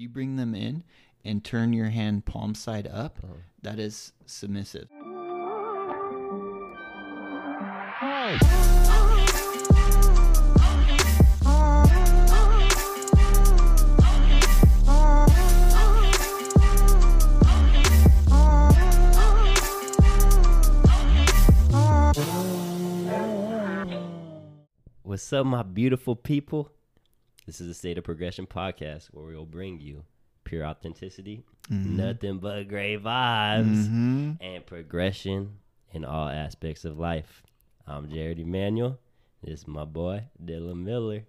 if you bring them in and turn your hand palm side up, Oh. that is submissive. What's up, my beautiful people? This is the State of Progression podcast where we will bring you pure authenticity, nothing but great vibes, Mm-hmm. and progression in all aspects of life. I'm Jared Emanuel. This is my boy, Dylan Miller.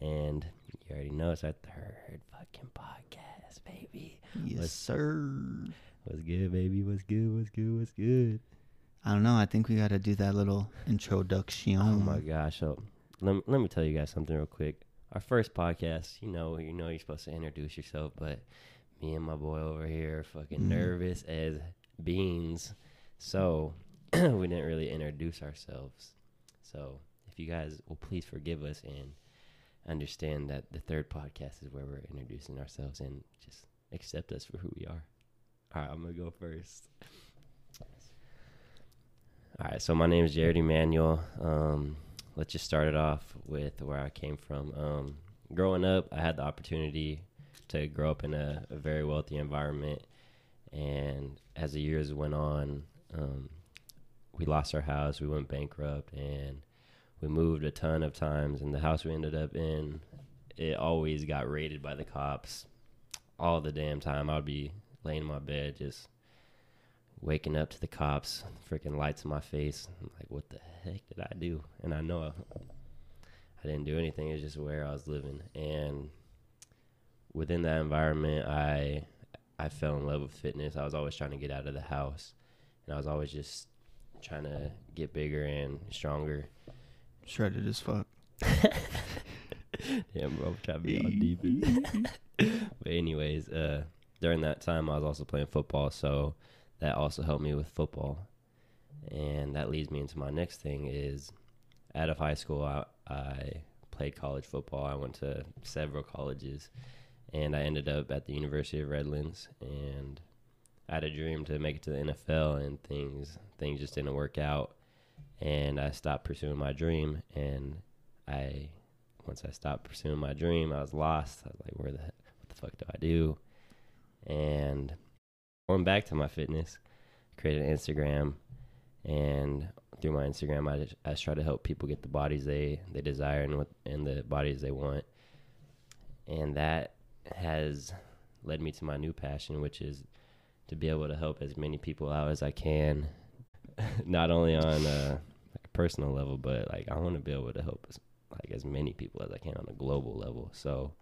And you already know it's our third fucking podcast, baby. Yes, What's- sir. What's good, baby? What's good? What's good? What's good? I don't know. I think we got to do that little introduction. Oh my gosh! So let me, let me tell you guys something real quick. Our first podcast, you know, you know, you're supposed to introduce yourself, but me and my boy over here are fucking Mhm. nervous as beans, so we didn't really introduce ourselves. So if you guys will please forgive us and understand that the third podcast is where we're introducing ourselves and just accept us for who we are. All right, I'm gonna go first. All right, so my name is Jared Emanuel. Um, let's just start it off with where I came from. Um, growing up, I had the opportunity to grow up in a, a very wealthy environment, and as the years went on, um, we lost our house, we went bankrupt, and we moved a ton of times. And the house we ended up in, it always got raided by the cops all the damn time. I'd be laying in my bed just waking up to the cops, freaking lights in my face. I'm like, what the heck did I do? And I know I, I didn't do anything. It's just where I was living. And within that environment, I I fell in love with fitness. I was always trying to get out of the house, and I was always just trying to get bigger and stronger. Shredded as fuck. Damn, bro, I'm trying to be all deep. but anyways, uh, during that time, I was also playing football, so that also helped me with football. And that leads me into my next thing is out of high school, I, I played college football. I went to several colleges, and I ended up at the University of Redlands. And I had a dream to make it to the NFL, and things things just didn't work out. And I stopped pursuing my dream, and I once I stopped pursuing my dream, I was lost. I was like, where the what the fuck do I do? And going back to my fitness, created an Instagram, and through my Instagram, I just, I try to help people get the bodies they they desire and what and the bodies they want, and that has led me to my new passion, which is to be able to help as many people out as I can, not only on a, like a personal level, but like I want to be able to help as, like as many people as I can on a global level. So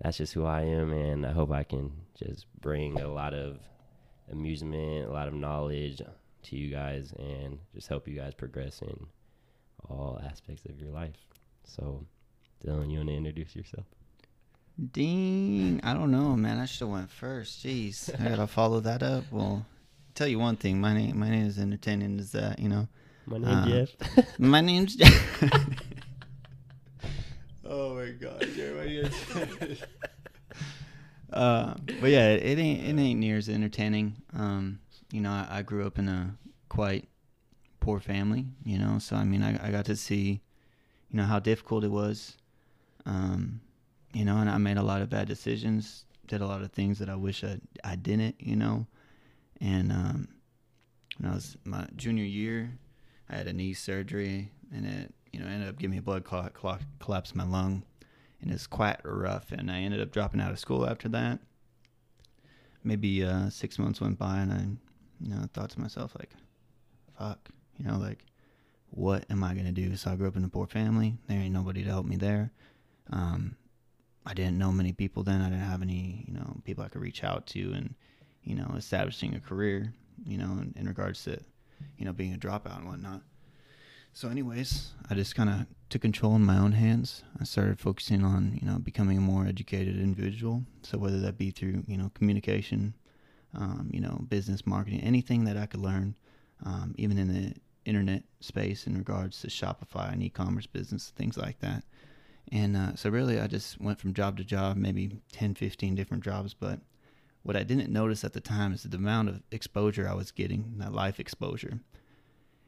that's just who I am, and I hope I can just bring a lot of amusement, a lot of knowledge to you guys, and just help you guys progress in all aspects of your life. So, Dylan, you want to introduce yourself? Ding. I don't know, man. I should have went first. Jeez. I gotta follow that up. Well, tell you one thing. My name, my name is entertaining. Is that you know? My name's Uh, Jeff. My name's. oh my god, Jeremy. Uh, but yeah, it ain't it ain't near as entertaining. Um, you know, I, I grew up in a quite poor family. You know, so I mean, I I got to see, you know, how difficult it was. Um, you know, and I made a lot of bad decisions. Did a lot of things that I wish I I didn't. You know, and um, when I was my junior year, I had a knee surgery, and it you know ended up giving me a blood clot, clot collapsed my lung, and it's quite rough. And I ended up dropping out of school after that. Maybe uh, six months went by, and I you know thought to myself like, "Fuck," you know, like, what am I gonna do? So I grew up in a poor family. There ain't nobody to help me there. Um, I didn't know many people then. I didn't have any you know people I could reach out to, and you know establishing a career. You know, in, in regards to you know, being a dropout and whatnot. So, anyways, I just kind of took control in my own hands. I started focusing on, you know, becoming a more educated individual. So, whether that be through, you know, communication, um, you know, business marketing, anything that I could learn, um, even in the internet space in regards to Shopify and e commerce business, things like that. And uh, so really, I just went from job to job, maybe 10, 15 different jobs. But what I didn't notice at the time is the amount of exposure I was getting, that life exposure.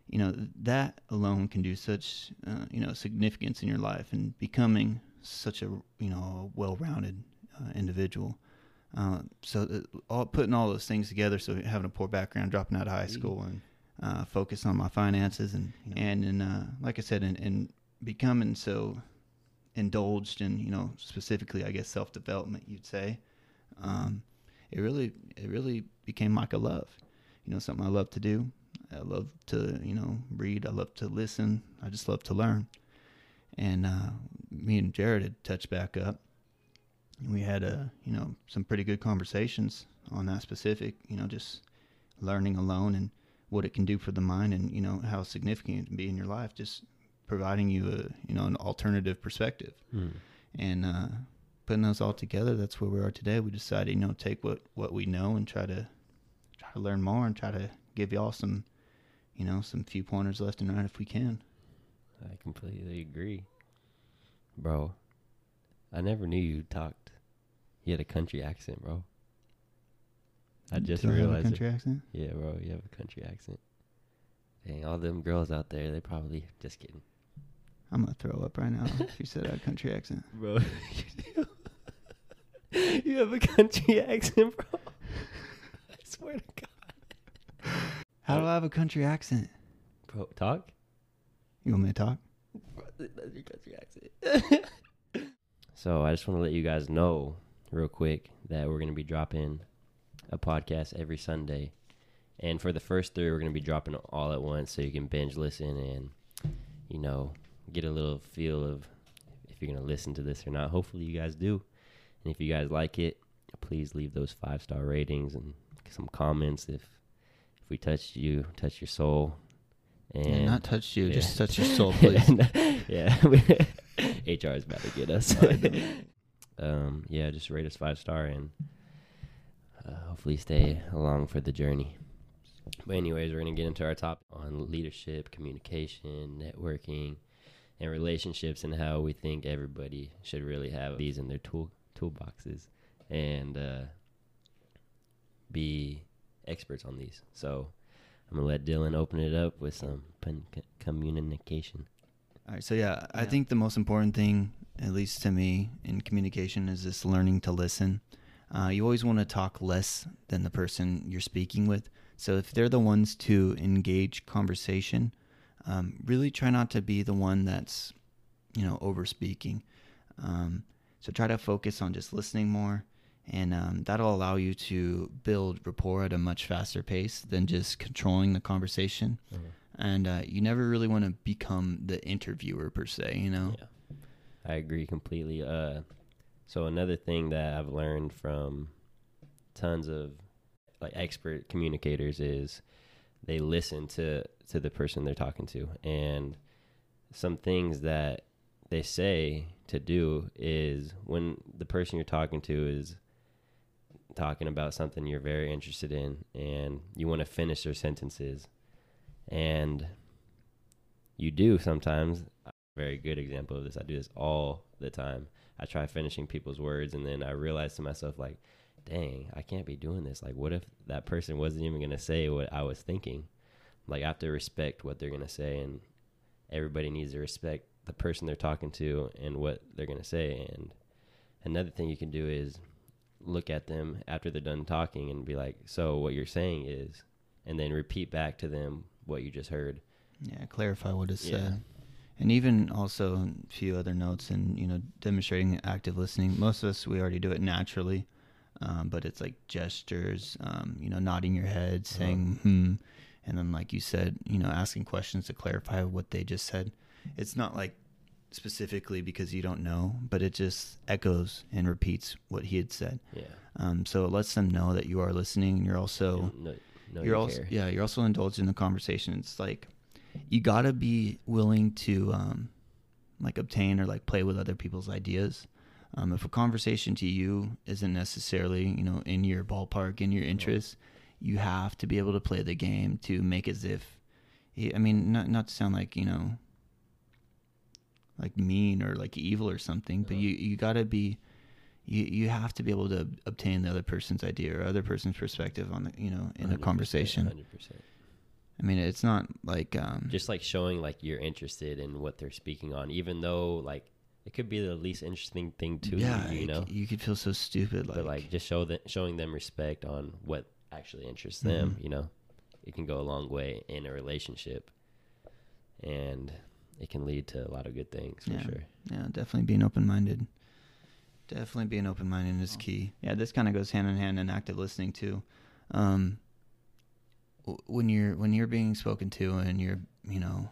You know, that alone can do such, uh, you know, significance in your life and becoming such a, you know, well-rounded uh, individual. Uh, so all, putting all those things together, so having a poor background, dropping out of high school, and uh, focus on my finances, and you know, and in, uh, like I said, in, in becoming so indulged in, you know, specifically, I guess, self development, you'd say. Um, it really, it really became like a love. You know, something I love to do. I love to, you know, read. I love to listen. I just love to learn. And uh, me and Jared had touched back up. We had a, you know, some pretty good conversations on that specific. You know, just learning alone and what it can do for the mind, and you know how significant it can be in your life. Just providing you a, you know, an alternative perspective. Mm. And uh, putting those all together, that's where we are today. We decided, you know, take what what we know and try to try to learn more and try to give y'all some, you know, some few pointers left and right if we can. I completely agree, bro. I never knew you talked. You had a country accent, bro. I just Do realized. I have a country it. accent? Yeah, bro. You have a country accent. Dang, all them girls out there, they probably just kidding. I'm gonna throw up right now if you said a country accent, bro. you have a country accent, bro. I swear to God. How do I have a country accent? Bro, talk. You want me to talk? That's your country accent. so I just want to let you guys know real quick that we're gonna be dropping a podcast every Sunday. And for the first three, we're going to be dropping all at once so you can binge listen and, you know, get a little feel of if you're going to listen to this or not. Hopefully, you guys do. And if you guys like it, please leave those five star ratings and some comments if if we touched you, touch your soul. And yeah, not touch you, yeah. just touch your soul, please. yeah, HR is about to get us. um, yeah, just rate us five star and uh, hopefully stay along for the journey. But anyways, we're gonna get into our topic on leadership, communication, networking, and relationships, and how we think everybody should really have these in their tool toolboxes and uh, be experts on these. So I'm gonna let Dylan open it up with some communication. All right. So yeah, yeah, I think the most important thing, at least to me, in communication is this learning to listen. Uh, you always want to talk less than the person you're speaking with. So if they're the ones to engage conversation, um, really try not to be the one that's, you know, over speaking. Um, so try to focus on just listening more, and um, that'll allow you to build rapport at a much faster pace than just controlling the conversation. Mm-hmm. And uh, you never really want to become the interviewer per se, you know. Yeah, I agree completely. Uh, so another thing that I've learned from tons of like expert communicators is they listen to to the person they're talking to and some things that they say to do is when the person you're talking to is talking about something you're very interested in and you want to finish their sentences and you do sometimes very good example of this i do this all the time i try finishing people's words and then i realize to myself like dang, I can't be doing this. Like, what if that person wasn't even going to say what I was thinking? Like, I have to respect what they're going to say, and everybody needs to respect the person they're talking to and what they're going to say. And another thing you can do is look at them after they're done talking and be like, so what you're saying is, and then repeat back to them what you just heard. Yeah, clarify what is yeah. said. And even also a few other notes and, you know, demonstrating active listening. Most of us, we already do it naturally um, but it's like gestures, um, you know, nodding your head, uh-huh. saying hmm, and then like you said, you know, asking questions to clarify what they just said. It's not like specifically because you don't know, but it just echoes and repeats what he had said. Yeah. Um, so it lets them know that you are listening, and you're also no, no, you're also care. yeah you're also indulged in the conversation. It's like you gotta be willing to um, like obtain or like play with other people's ideas. Um, if a conversation to you isn't necessarily, you know, in your ballpark, in your interest, you have to be able to play the game to make as if, I mean, not not to sound like you know, like mean or like evil or something, but Uh-huh. you you got to be you you have to be able to obtain the other person's idea or other person's perspective on the you know in a 100%, conversation. 100%. I mean, it's not like um Just like showing like you're interested in what they're speaking on, even though like it could be the least interesting thing to yeah, you, you know. you could feel so stupid like, but like just show that showing them respect on what actually interests them Mhm. you know it can go a long way in a relationship and it can lead to a lot of good things for Yeah. sure Yeah, definitely being open minded. Definitely being open minded Oh. is key. Yeah, this kind of goes hand in hand in active listening too. Um, when you're when you're being spoken to and you're you know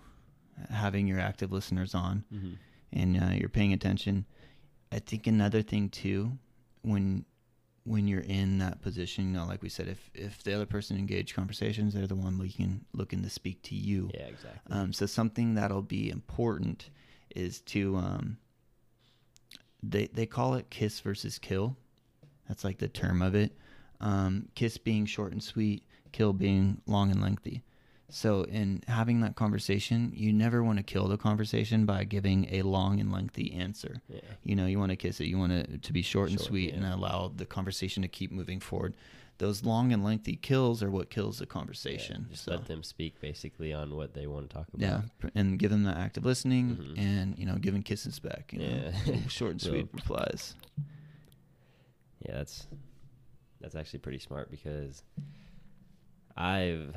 having your active listeners on mm-hmm. and uh, you're paying attention, I think another thing too when when you're in that position, you know, like we said, if if the other person engaged conversations, they're the one looking looking to speak to you. yeah exactly Um, so something that'll be important is to um, they they call it kiss versus kill. That's like the term of it. Um, kiss being short and sweet, kill being long and lengthy. So in having that conversation, you never want to kill the conversation by giving a long and lengthy answer. yeah You know, you want to kiss it. You want it to be short, and Short, sweet, and allow the conversation to keep moving forward. Those long and lengthy kills are what kills the conversation. Yeah, just so. let them speak basically on what they want to talk about Yeah, and give them the active listening, Mhm. and you know, giving kisses back. You know, Yeah. short and sweet replies. yeah that's that's actually pretty smart because i've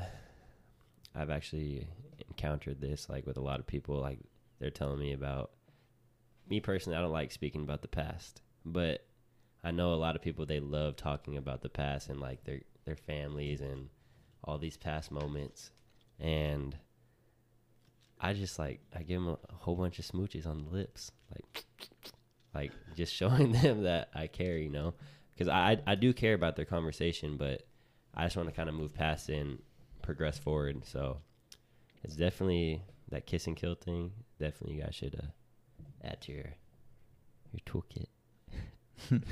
i've actually encountered this like with a lot of people like they're telling me about me personally i don't like speaking about the past but i know a lot of people they love talking about the past and like their their families and all these past moments and i just like i give them a, whole bunch of smooches on the lips like like just showing them that i care you know? Because I I do care about their conversation, but I just want to kind of move past it and progress forward. So it's definitely that kiss and kill thing. Definitely, you guys should uh, add to your your toolkit.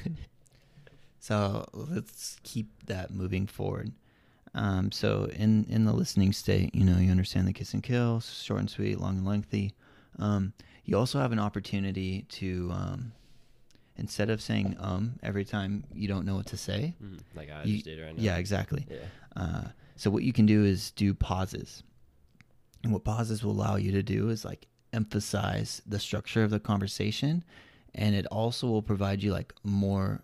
So let's keep that moving forward. Um, so in in the listening state, you know, you understand the kiss and kill, short and sweet, long and lengthy. Um, you also have an opportunity to um, instead of saying um every time you don't know what to say. Like I You- just did right now. Yeah, exactly. Yeah. Uh, so what you can do is do pauses, and what pauses will allow you to do is like emphasize the structure of the conversation, and it also will provide you like more,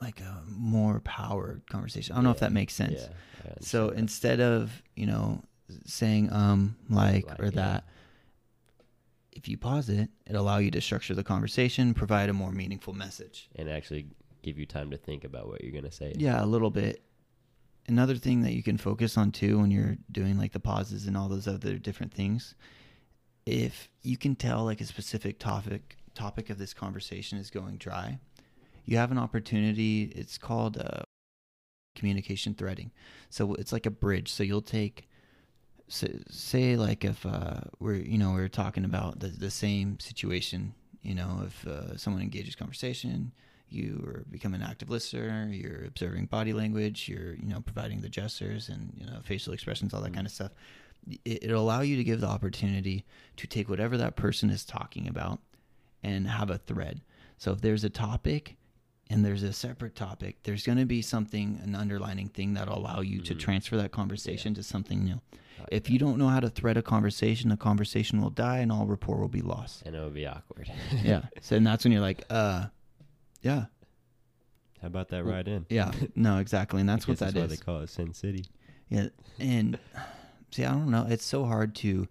like a more powered conversation. I don't know if that makes sense. Yeah. So that. instead of you know saying um like, Like, or yeah. that, if you pause it, it allow you to structure the conversation, provide a more meaningful message. and actually give you time to think about what you're gonna say. Yeah, a little bit. Another thing that you can focus on too when you're doing like the pauses and all those other different things, if you can tell like a specific topic topic of this conversation is going dry, you have an opportunity. It's called uh, communication threading. So it's like a bridge. So you'll take say, like if uh, we're you know we're talking about the the same situation. You know, if uh, someone engages conversation, you are become an active listener. You're observing body language. You're you know providing the gestures and you know facial expressions, all that Mhm. kind of stuff. It, it'll allow you to give the opportunity to take whatever that person is talking about and have a thread. So if there's a topic and there's a separate topic, there's going to be something, an underlining thing that'll allow you to Mhm. transfer that conversation to something new. Like If that. you don't know how to thread a conversation, the conversation will die and all rapport will be lost. and it will be awkward. yeah. So and that's when you're like, uh, yeah, How about that Well, right in? yeah, no, exactly, and that's what that why is. they call it Sin City. Yeah, and see, I don't know. It's so hard to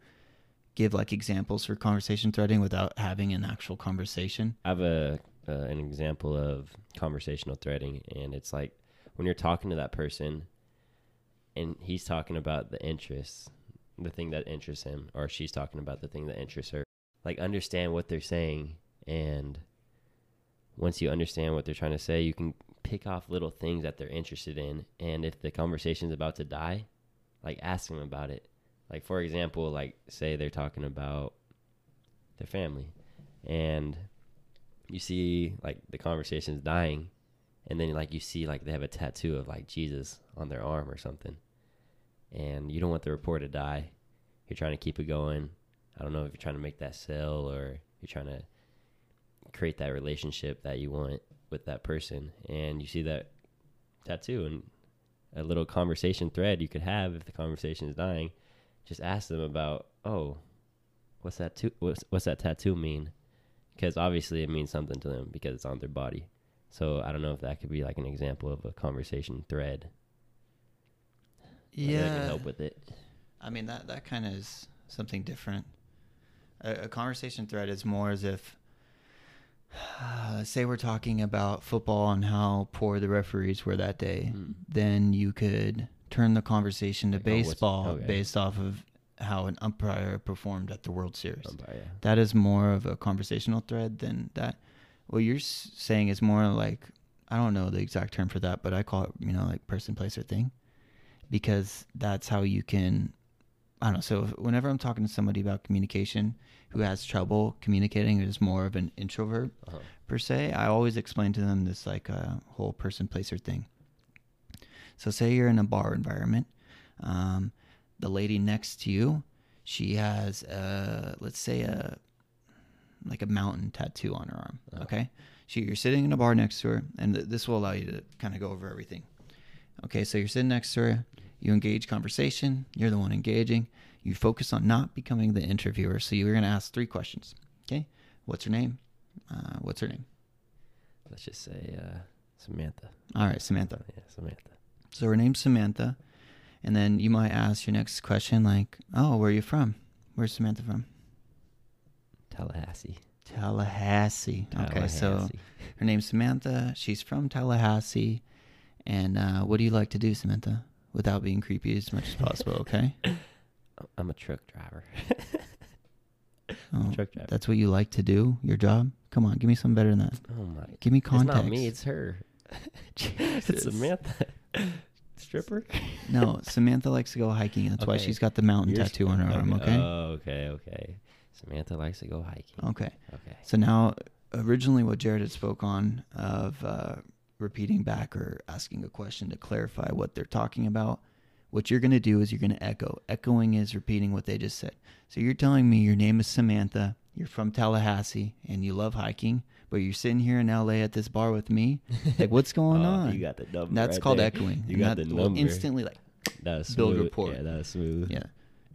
give like examples for conversation threading without having an actual conversation. I have a uh, an example of conversational threading, and it's like when you're talking to that person, and he's talking about the interests, the thing that interests him, or she's talking about the thing that interests her. Like understand what they're saying, and once you understand what they're trying to say, you can pick off little things that they're interested in, and if the conversation's about to die, like ask them about it. Like for example, like say they're talking about their family, and you see like the conversation's dying and then like you see like they have a tattoo of like Jesus on their arm or something. And you don't want the rapport to die. You're trying to keep it going. I don't know if you're trying to make that sell or you're trying to create that relationship that you want with that person, and you see that tattoo and a little conversation thread you could have if the conversation is dying. Just ask them about, oh, what's that? To- what's what's that tattoo mean? Because obviously it means something to them because it's on their body. So I don't know if that could be like an example of a conversation thread. Whether that can Yeah. help with it. I mean that that kind of is something different. A, a conversation thread is more as if, say, we're talking about football and how poor the referees were that day. Mm. Then you could turn the conversation to Like, oh, baseball okay. based off of how an umpire performed at the World Series. Umpire, yeah. That is more of a conversational thread than that. What you're saying is more like I don't know the exact term for that, but I call it you know like person, place, or thing, because that's how you can. I don't know. So whenever I'm talking to somebody about communication who has trouble communicating, is more of an introvert Uh-huh. per se, I always explain to them this like a whole person, place, or thing. So say you're in a bar environment, um, the lady next to you, she has a let's say a like a mountain tattoo on her arm. Oh. Okay, she you're sitting in a bar next to her, and th- this will allow you to kind of go over everything. Okay, so you're sitting next to her. You engage conversation. You're the one engaging. You focus on not becoming the interviewer. So you're going to ask three questions. Okay, what's her name? Uh, what's her name? Let's just say uh, Samantha. All right, Samantha. Yeah, Samantha. So her name's Samantha. And then you might ask your next question, like, oh, where are you from? Where's Samantha from? Tallahassee. Tallahassee. Okay, so her name's Samantha. She's from Tallahassee. And uh, what do you like to do, Samantha? Without being creepy as much as possible, okay? I'm a truck driver. Oh, truck driver. that's what you like to do? Your job? Come on, give me something better than that. Oh my! Give me context. It's not me. It's her. it's. Samantha. Stripper. no, Samantha likes to go hiking. That's why she's got the mountain You're- tattoo on her arm, okay? Oh, okay, okay. Samantha likes to go hiking. okay. Okay. So now, originally, what Jared had spoke on of uh, repeating back or asking a question to clarify what they're talking about. What you're going to do is you're going to echo. Echoing is repeating what they just said. So you're telling me your name is Samantha, you're from Tallahassee, and you love hiking, but you're sitting here in LA at this bar with me. Like, what's going Oh, on? You got the number. That's right called there. echoing. You and got that the number. instantly like That was build smooth. rapport. Yeah, that was smooth. yeah.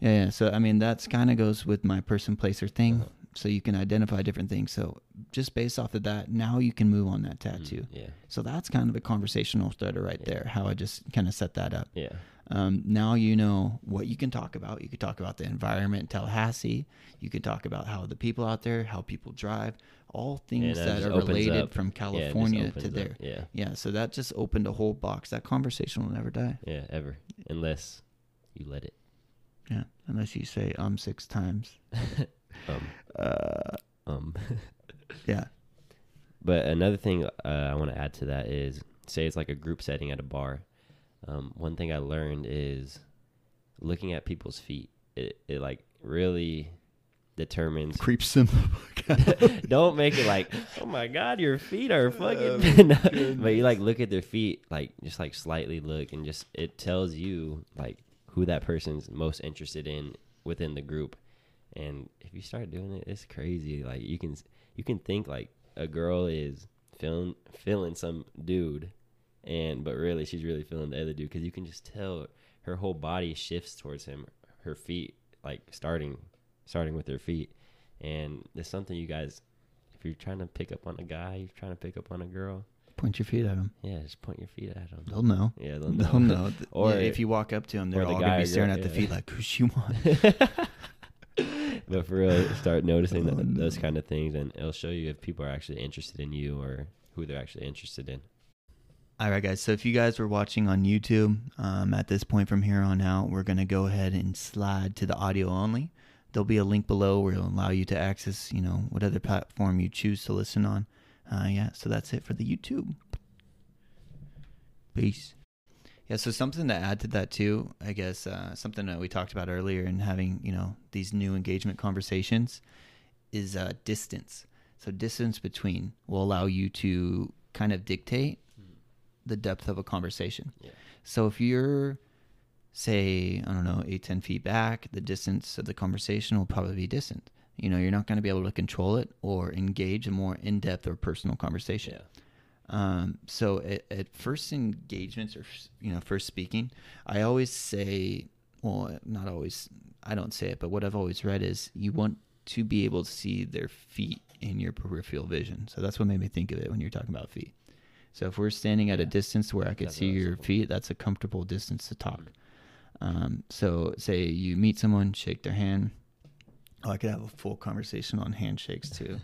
Yeah, yeah. So I mean, that's kind of goes with my person, place, or thing. Uh-huh. So you can identify different things. So just based off of that, now you can move on that Mm, tattoo. Yeah. So that's kind of a conversational starter right Yeah. there. How I just kind of set that up. Yeah. Um, now you know what you can talk about. You could talk about the environment in Tallahassee. You could talk about how the people out there, how people drive, all things that that are related up. from Yeah, California to opens up. there. Yeah. Yeah, so that just opened a whole box. That conversation will never die. Yeah. Ever, unless you let it. Yeah, unless you say um six times. Um. Uh, Um. yeah. But another thing uh, I want to add to that is, say it's like a group setting at a bar. Um, one thing I learned is looking at people's feet. It, it like really determines. Creeps them. Don't make it like, oh my god, your feet are fucking. Oh, but you like look at their feet, like just like slightly look, and just it tells you like who that person's most interested in within the group. And if you start doing it, it's crazy. Like you can you can think like a girl is feeling feeling some dude, and but really she's really feeling the other dude because you can just tell her whole body shifts towards him. Her feet like starting starting with her feet, and it's something you guys. If you're trying to pick up on a guy, you're trying to pick up on a girl. Point your feet at them. Yeah, just point your feet at them. They'll know. Yeah, they'll They'll know. Or- or if you walk up to them, they're the all gonna be staring girl, at the yeah. feet like, "Who she want?" but for real, start noticing Oh, th- no. those kind of things, and it'll show you if people are actually interested in you or who they're actually interested in. All right, guys. So if you guys were watching on YouTube, um, at this point from here on out, we're gonna go ahead and slide to the audio only. There'll be a link below where it'll allow you to access, you know, what other platform you choose to listen on. Uh, yeah. So that's it for the YouTube. Peace. Yeah. So something to add to that too, I guess, uh, something that we talked about earlier in having, you know, these new engagement conversations is uh, distance. So distance between will allow you to kind of dictate the depth of a conversation. Yeah. So if you're, say, I don't know, eight, ten feet back, the distance of the conversation will probably be distant. you know, you're not going to be able to control it or engage a more in depth or personal conversation. Yeah. Um, so at, at first engagements or you know first speaking, I always say, well, not always. I don't say it, but what I've always read is you want to be able to see their feet in your peripheral vision. So that's what made me think of it when you're talking about feet. So if we're standing at a distance where I could That's see your feet, that's a comfortable distance to talk. Um, so say you meet someone, shake their hand. Oh, I could have a full conversation on handshakes too,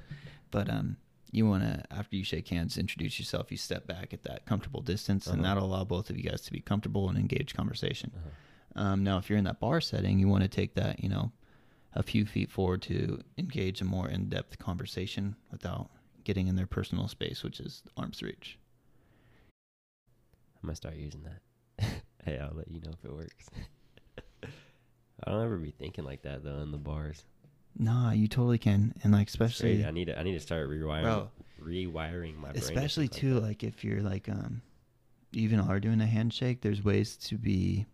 but um, you want to after you shake hands, introduce yourself. You step back at that comfortable distance, and Uh-huh. that'll allow both of you guys to be comfortable and engage conversation. Uh-huh. Um, now, if you're in that bar setting, you want to take that, you know, a few feet forward to engage a more in-depth conversation without getting in their personal space, which is arm's reach. I'm gonna start using that. hey, I'll let you know if it works. I don't ever be thinking like that though in the bars. Nah, you totally can, and like especially. I need to I need to start rewiring Bro. rewiring my brain. especially too, that. like if you're like um, even are doing a handshake, there's ways to be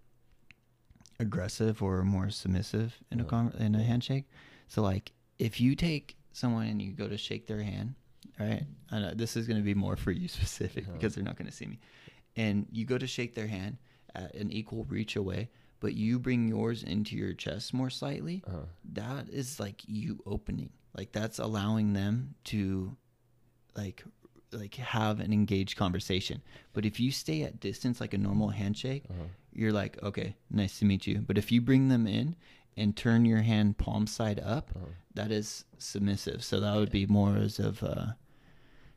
aggressive or more submissive in a con- in a handshake. So like if you take someone and you go to shake their hand, right? I know this is going to be more for you specific Uh-huh. because they're not going to see me. And you go to shake their hand at an equal reach away, but you bring yours into your chest more slightly. Uh-huh. That is like you opening. Like that's allowing them to like like have an engaged conversation. But if you stay at distance like a normal handshake, Uh-huh. you're like, okay, nice to meet you. But if you bring them in and turn your hand palm side up, Uh-huh. that is submissive. So that would be more as of uh,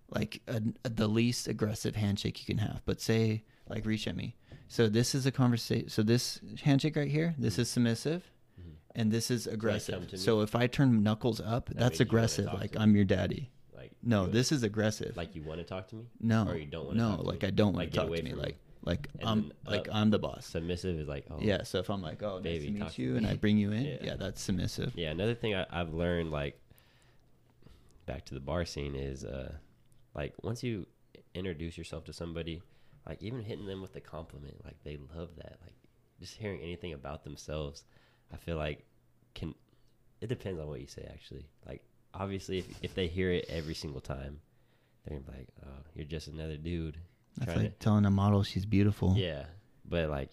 like a, a- the least aggressive handshake you can have. But say like reach at me. So this is a conversation. So this handshake right here, this is submissive, Mhm. and this is aggressive. So if I turn knuckles up, That that's means you wanna aggressive. Like? I'm your daddy. Like No, you- this is aggressive. like you want to talk to me. no, or you don't wanna no, talk to like me? I don't want Like, to talk to me. me. Like like And I'm then, like uh, I'm the boss. Submissive is like oh Yeah. So if I'm like, oh, Baby, nice to meet you, and I bring you in, Yeah. yeah, that's submissive. Yeah, another thing I, I've learned, like, back to the bar scene, is uh, like once you introduce yourself to somebody, like even hitting them with a compliment, like they love that. Like just hearing anything about themselves, I feel like can. It depends on what you say, actually. Like obviously, if if they hear it every single time, they're gonna be like, "Oh, you're just another dude." That's like telling a model she's beautiful. Yeah, but like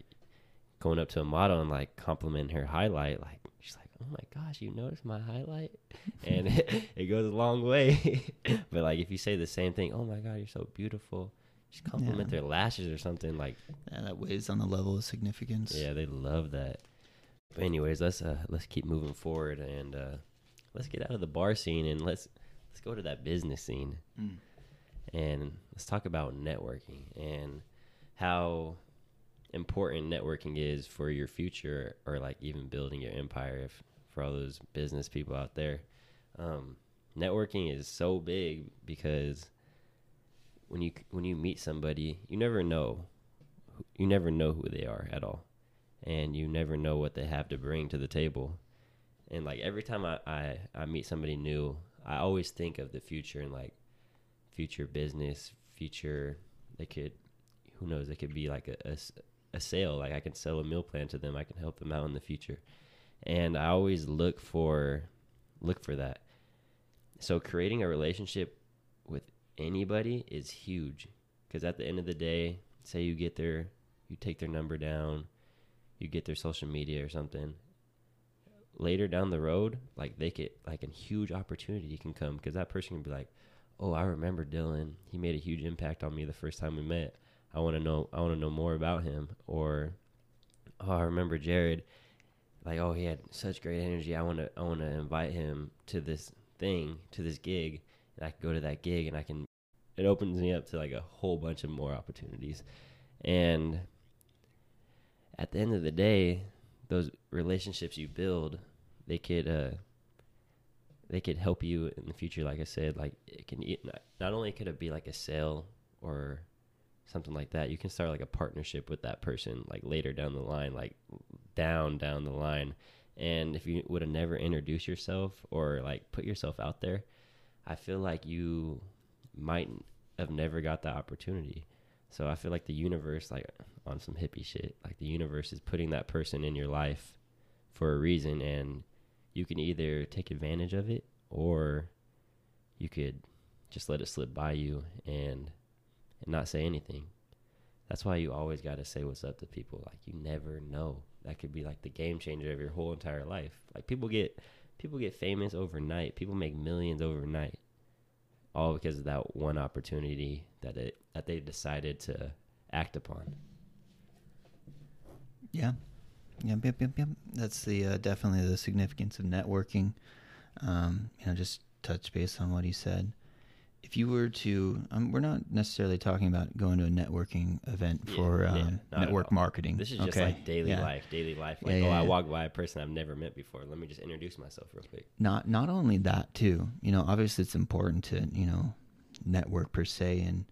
going up to a model and like complimenting her highlight, like she's like, "Oh my gosh, you noticed my highlight?" And it, it goes a long way. but like if you say the same thing, "Oh my god, you're so beautiful," just compliment Yeah. their lashes or something. Like, Yeah, that weighs on the level of significance. yeah, they love that. But anyways, let's uh let's keep moving forward and uh let's get out of the bar scene and let's let's go to that business scene Mm. and let's talk about networking and how important networking is for your future or like even building your empire if for all those business people out there um, networking is so big because when you when you meet somebody you never know you never know who they are at all. And you never know what they have to bring to the table. And like every time I, I, I meet somebody new i always think of the future and like future business future they could who knows it could be like a a sale. Like i can sell a meal plan to them. I can help them out in the future. And i always look for look for that. So creating a relationship with anybody is huge. Because at the end of the day say you get their you take their number down you get their social media or something later down the road like they could like a huge opportunity can come. Because that person can be like oh i remember dylan. He made a huge impact on me the first time we met. I want to know i want to know more about him. Or oh i remember jared. Like oh he had such great energy. I want to i want to invite him to this thing to this gig. And i can go to that gig and i can it opens me up to like a whole bunch of more opportunities. And at the end of the day those relationships you build they could uh they could help you in the future like i said like it can not, not only could it be like a sale or something like that you can start like a partnership with that person like later down the line like down down the line. And if you would have never introduced yourself or like put yourself out there i feel like you might have never got that opportunity so i feel like the universe like on some hippie shit like the universe is putting that person in your life for a reason and you can either take advantage of it or you could just let it slip by you and, and not say anything. That's why you always got to say what's up to people. Like you never know. That could be like the game changer of your whole entire life. Like people get people get famous overnight. People make millions overnight. All because of that one opportunity that it that they decided to act upon. Yeah. Yep, yep, yep, yep. That's the uh, definitely the significance of networking. Um, you know, just touch base on what he said. If you were to, um, we're not necessarily talking about going to a networking event Yeah, for yeah, um, at network marketing. This is just okay? like daily Yeah. life, daily life. Like, yeah, oh, I yeah. walk by a person I've never met before. Let me just introduce myself real quick. not not only that too you know obviously it's important to you know network per se and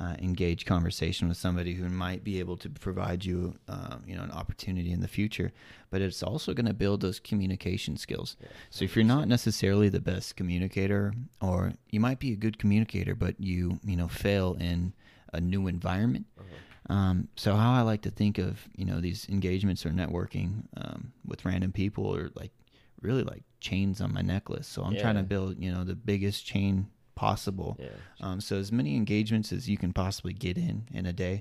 uh, engage conversation with somebody who might be able to provide you uh, you know an opportunity in the future but it's also going to build those communication skills Yeah, so if you're not necessarily the best communicator or you might be a good communicator but you you know fail in a new environment Uh-huh. um, so how I like to think of you know these engagements or networking um, with random people or like really like chains on my necklace. So I'm trying to build you know the biggest chain possible. Yeah. Um, so as many engagements as you can possibly get in in a day.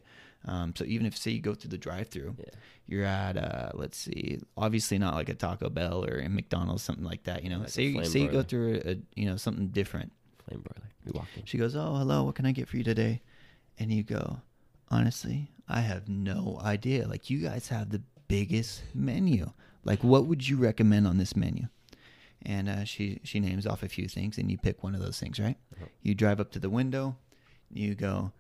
Um, so even if say you go through the drive-through, Yeah. you're at uh, let's see, obviously not like a Taco Bell or a McDonald's something like that. You know, Like say you, say you go through a, a you know something different. Flame broiler. We walk in. She goes, "Oh, hello. What can I get for you today?" And you go, "Honestly, I have no idea. Like you guys have the biggest menu. Like what would you recommend on this menu?" And uh, she she names off a few things, and you pick one of those things, right? Uh-huh. You drive up to the window. You go,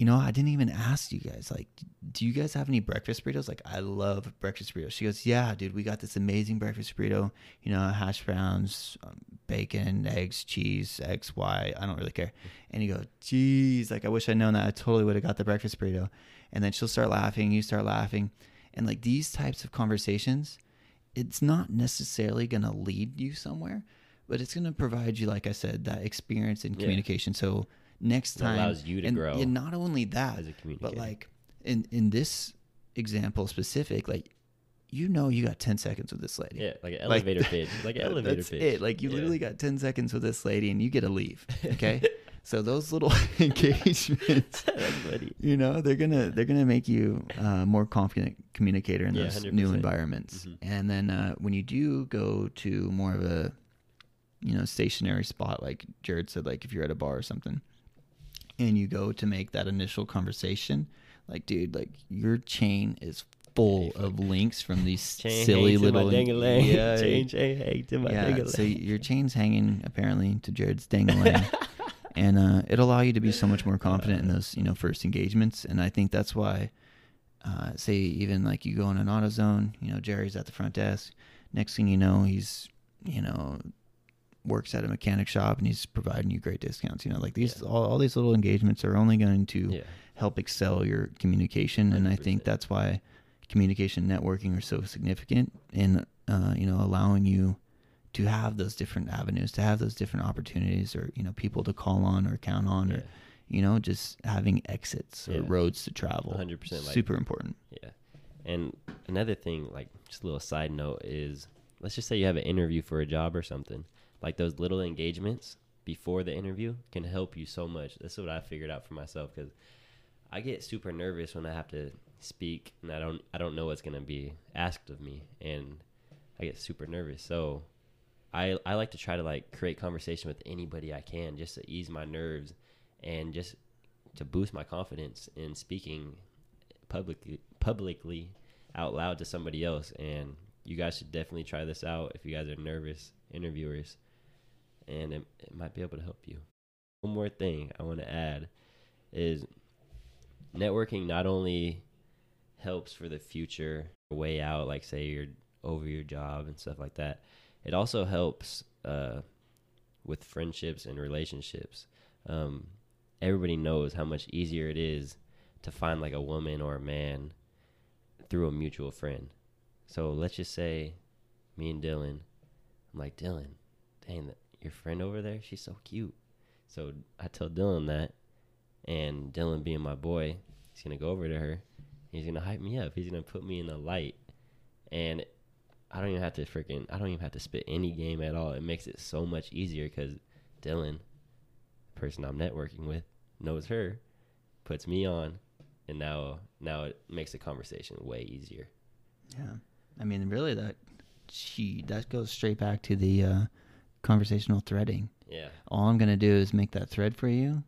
you know, I didn't even ask you guys. Like, do you guys have any breakfast burritos? Like, I love breakfast burritos. She goes, yeah, dude, we got this amazing breakfast burrito. You know, hash browns, um, bacon, eggs, cheese, X, Y. I don't really care. And you go, geez, like I wish I'd known that. I totally would have got the breakfast burrito. And then she'll start laughing. You start laughing, and like these types of conversations, it's not necessarily going to lead you somewhere, but it's going to provide you, like I said, that experience in Yeah. communication. So next It time, allows you to and, grow And not only that, as a but like in in this example specific, like you know you got ten seconds with this lady. yeah, like an Like, elevator pitch. Like an elevator That's pitch. it. Like you Yeah. literally got ten seconds with this lady, and you get to leave. Okay, so those little engagements, you know, they're gonna they're gonna make you uh, more confident communicator in Yeah, those new 100%. environments. Mhm. And then uh, when you do go to more of a you know stationary spot, like Jared said, like if you're at a bar or something, and you go to make that initial conversation, like dude, like your chain is full of links from these Chain silly little yeah, chain, chain, hang to my yeah, ding-a-ling. so your chain's hanging apparently to Jared's dangling, and uh, it'll allow you to be so much more confident in those you know first engagements. And I think that's why, uh, say even like you go in an AutoZone, you know Jerry's at the front desk. Next thing you know, he's you know works at a mechanic shop and he's providing you great discounts. You know, like these Yeah. all, all these little engagements are only going to yeah. help excel your communication and i think that's why communication networking are so significant in uh, you know allowing you to have those different avenues to have those different opportunities or you know people to call on or count on yeah. or you know just having exits or Yeah. roads to travel 100% like- super important Yeah. And another thing, like just a little side note, is let's just say you have an interview for a job or something. Like those little engagements before the interview can help you so much. That's what I figured out for myself because I get super nervous when I have to speak and I don't I don't know what's gonna be asked of me and I get super nervous. So I I like to try to like create conversation with anybody I can just to ease my nerves and just to boost my confidence in speaking publicly publicly out loud to somebody else. And you guys should definitely try this out if you guys are nervous interviewers and it, it might be able to help you. One more thing i want to add is networking not only helps for the future way out like say you're over your job and stuff like that it also helps uh, with friendships and relationships um, everybody knows how much easier it is to find like a woman or a man through a mutual friend. So let's just say me and Dylan, I'm like, Dylan, dang, your friend over there, she's so cute. So I tell Dylan that, and Dylan being my boy, he's gonna go over to her. He's gonna hype me up. He's gonna put me in the light, and I don't even have to freaking I don't even have to spit any game at all. It makes it so much easier because Dylan, the person I'm networking with, knows her, puts me on, and now now it makes the conversation way easier. Yeah, I mean, really, that she that goes straight back to the uh, conversational threading. Yeah, All I'm gonna do is make that thread for you,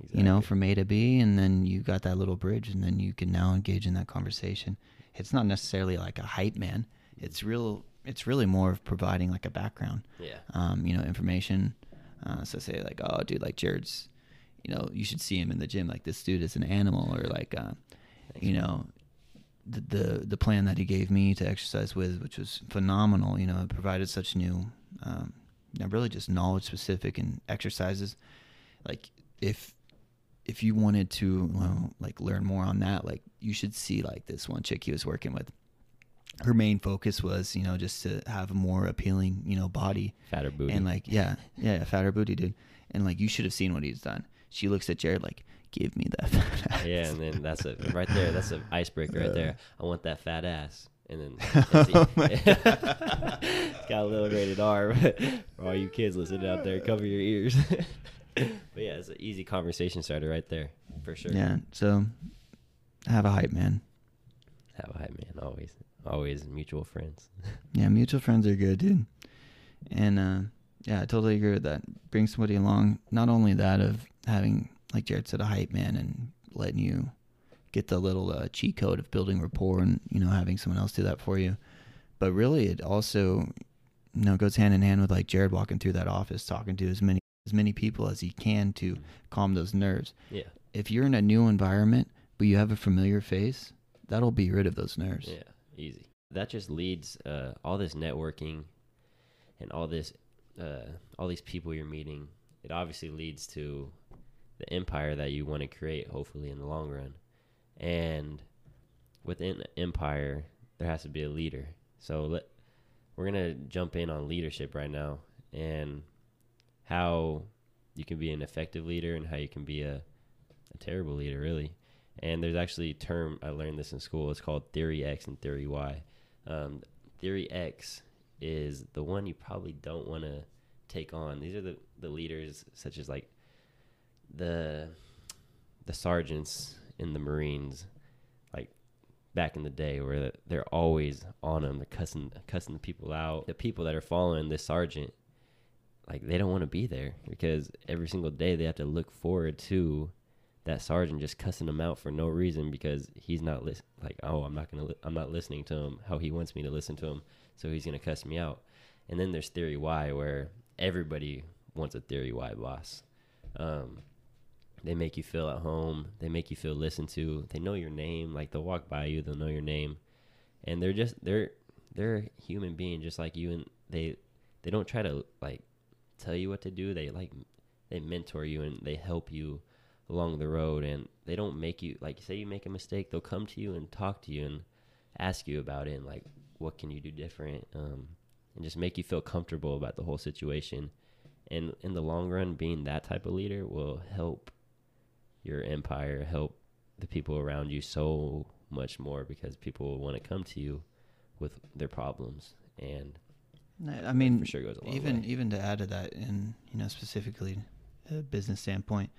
exactly. you know, from A to B, and then you got that little bridge, and then you can now engage in that conversation. It's not necessarily like a hype man. It's real. It's really more of providing like a background, yeah, um, you know, information. Uh, so say like, oh, dude, like Jared's, you know, you should see him in the gym. Like this dude is an animal, or like, uh, you know, the, the the plan that he gave me to exercise with, which was phenomenal. You know, it provided such new, um, you know, really just knowledge specific and exercises. Like if if you wanted to well, like learn more on that, like you should see like this one chick he was working with. Her main focus was, you know, just to have a more appealing, you know, body fatter booty. and like, yeah, yeah, fatter booty, dude. And like, you should have seen what he's done. She looks at Jared like, "Give me that." Fat ass." yeah, and then that's a right there. That's an icebreaker right there. I want that fat ass, and then Oh it. it's got a little rated R for all you kids listening out there. Cover your ears. but yeah, it's an easy conversation starter right there for sure. Yeah. So, have a hype, man. have a hype man. Always, always mutual friends. Yeah, mutual friends are good, dude. And uh, yeah, I totally agree with that. Bring somebody along. Not only that of having, like Jared said, a hype man and letting you get the little uh, cheat code of building rapport and you know having someone else do that for you, but really it also you know goes hand in hand with like Jared walking through that office, talking to as many as many people as he can to calm those nerves. Yeah, If you're in a new environment but you have a familiar face, that'll be rid of those nerves. yeah, easy. That just leads uh, all this networking and all this, uh, all these people you're meeting. It obviously leads to the empire that you want to create, hopefully in the long run. And within the empire, there has to be a leader. So let we're gonna jump in on leadership right now and how you can be an effective leader and how you can be a, a terrible leader, really. And there's actually a term I learned this in school. It's called theory X and theory Y. Um, theory X is the one you probably don't want to take on. These are the, the leaders such as like the the sergeants in the Marines, like back in the day, where they're always on them. They're cussing cussing the people out. The people that are following this sergeant, like they don't want to be there because every single day they have to look forward to that sergeant just cussing them out for no reason because he's not lis- like oh I'm not gonna li- I'm not listening to him how he wants me to listen to him so he's gonna cuss me out. And then there's theory Y where everybody wants a theory Y boss. Um, they make you feel at home. They make you feel listened to. They know your name. Like they'll walk by you. They'll know your name. And they're just they're they're a human being just like you and they they don't try to like tell you what to do. They like they mentor you and they help you along the road and they don't make you like say you make a mistake they'll come to you and talk to you and ask you about it and like what can you do different um, and just make you feel comfortable about the whole situation and in the long run being that type of leader will help your empire help the people around you so much more because people will want to come to you with their problems and I mean, for sure goes a long even way. even to add to that, in you know specifically a business standpoint,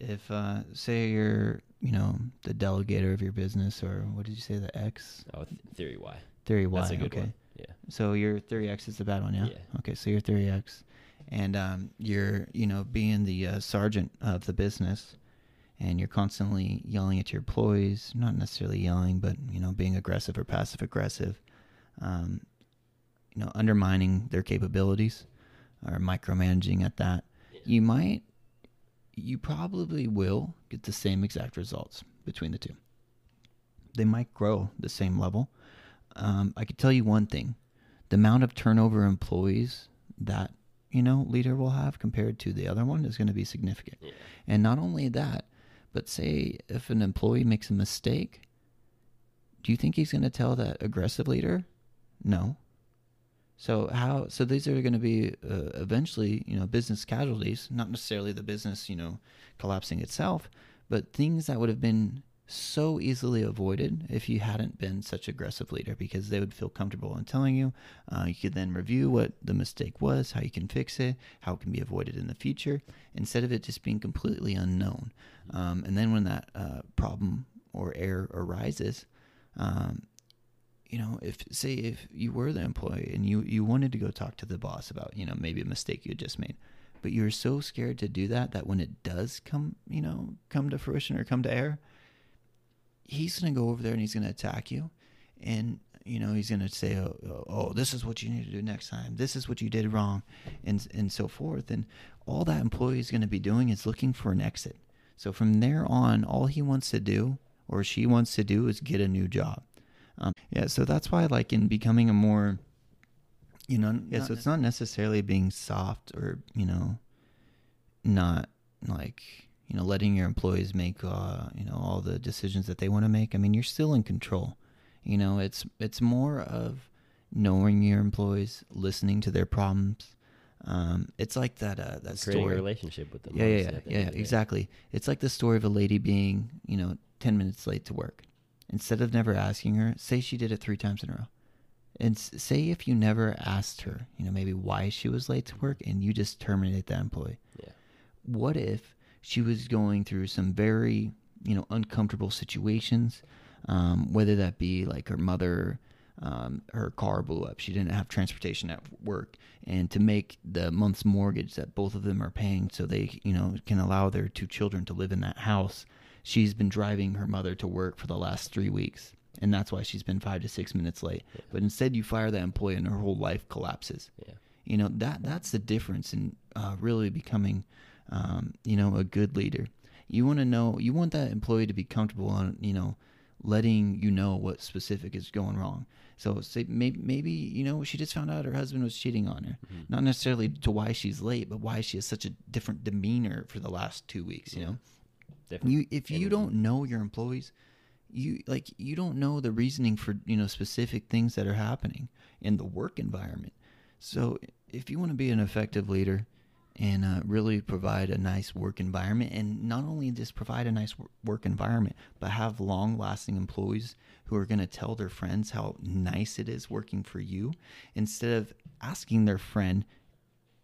if uh, say you're you know the delegator of your business, or what did you say, the X oh, th- theory Y theory Y? that's a good okay, one yeah so your theory X is the bad one, yeah. Yeah. Okay, so your theory X, and um, you're you know being the uh, sergeant of the business, and you're constantly yelling at your employees, not necessarily yelling, but you know being aggressive or passive aggressive, um, you know undermining their capabilities, or micromanaging at that. Yeah. You might, you probably will get the same exact results between the two. They might grow the same level. Um, I could tell you one thing: the amount of turnover employees that you know leader will have compared to the other one is going to be significant. yeah And not only that, but say if an employee makes a mistake, do you think he's going to tell that aggressive leader? No. So how? So these are going to be uh, eventually, you know, business casualties. Not necessarily the business, you know, collapsing itself, but things that would have been so easily avoided if you hadn't been such aggressive leader because they would feel comfortable in telling you. Uh, you could then review what the mistake was, how you can fix it, how it can be avoided in the future, instead of it just being completely unknown. Um, and then when that uh, problem or error arises, um, you know, if say if you were the employee and you you wanted to go talk to the boss about you know maybe a mistake you had just made, but you're so scared to do that that when it does come you know come to fruition or come to air, he's gonna go over there and he's gonna attack you, and you know he's gonna say oh, oh, oh this is what you need to do next time. This is what you did wrong, and and so forth, and all that employee is gonna be doing is looking for an exit. So from there on, all he wants to do or she wants to do is get a new job um, yeah, so that's why, like, in becoming a more, you know, yeah, so it's not necessarily being soft or, you know, not like, you know, letting your employees make, uh, you know, all the decisions that they want to make. I mean, you're still in control. You know, it's it's more of knowing your employees, listening to their problems. Um, it's like that uh, that creating story. a relationship with them. Yeah, yeah, yeah, yeah exactly. It's like the story of a lady being, you know, ten minutes late to work instead of never asking her, say she did it three times in a row. And say if you never asked her, you know, maybe why she was late to work and you just terminate that employee. Yeah. What if she was going through some very, you know, uncomfortable situations, um, whether that be like her mother, um, her car blew up. She didn't have transportation at work. And to make the month's mortgage that both of them are paying so they, you know, can allow their two children to live in that house – she's been driving her mother to work for the last three weeks. And that's why she's been five to six minutes late. Yeah. But instead, you fire that employee and her whole life collapses. Yeah. You know, that that's the difference in uh, really becoming, um, you know, a good leader. You want to know, you want that employee to be comfortable on, you know, letting you know what specific is going wrong. So say maybe, maybe you know she just found out her husband was cheating on her, mm-hmm. not necessarily to why she's late, but why she has such a different demeanor for the last two weeks. You know, You if you don't know your employees, you like you don't know the reasoning for you know specific things that are happening in the work environment. So if you want to be an effective leader and uh, really provide a nice work environment, and not only just provide a nice work environment, but have long-lasting employees who are going to tell their friends how nice it is working for you, instead of asking their friend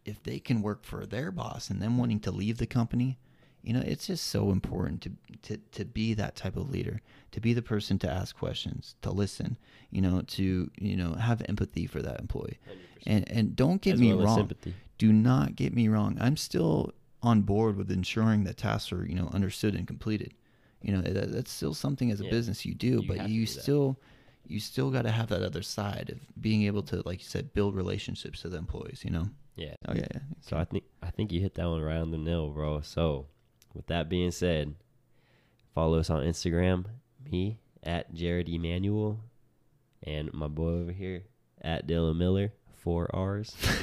if they can work for their boss and then wanting to leave the company you know it's just so important to, to to be that type of leader to be the person to ask questions to listen you know to you know have empathy for that employee. 100%. and and don't get As me well wrong. do not get me wrong. I'm still on board with ensuring that tasks are you know understood and completed. You know that, that's still something as a yeah. business you do you but you still you still got to have that other side of being able to like you said build relationships with employees you know? Yeah. Oh yeah, yeah. so i think i think you hit that one right on the nail bro. So with that being said, follow us on Instagram, me at Jared Emanuel, and my boy over here at Dylan Miller, four R's.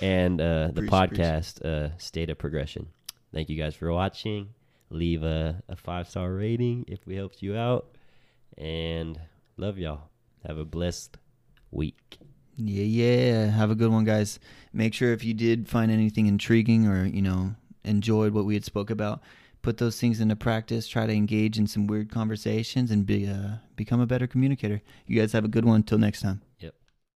and uh, the podcast, uh, State of Progression. Thank you guys for watching. Leave a, a five star rating if we helped you out. And love y'all. Have a blessed week. Yeah, yeah. Have a good one, guys. Make sure if you did find anything intriguing or, you know, enjoyed what we had spoke about, put those things into practice, try to engage in some weird conversations, and be uh, become a better communicator. You guys have a good one. Till next time.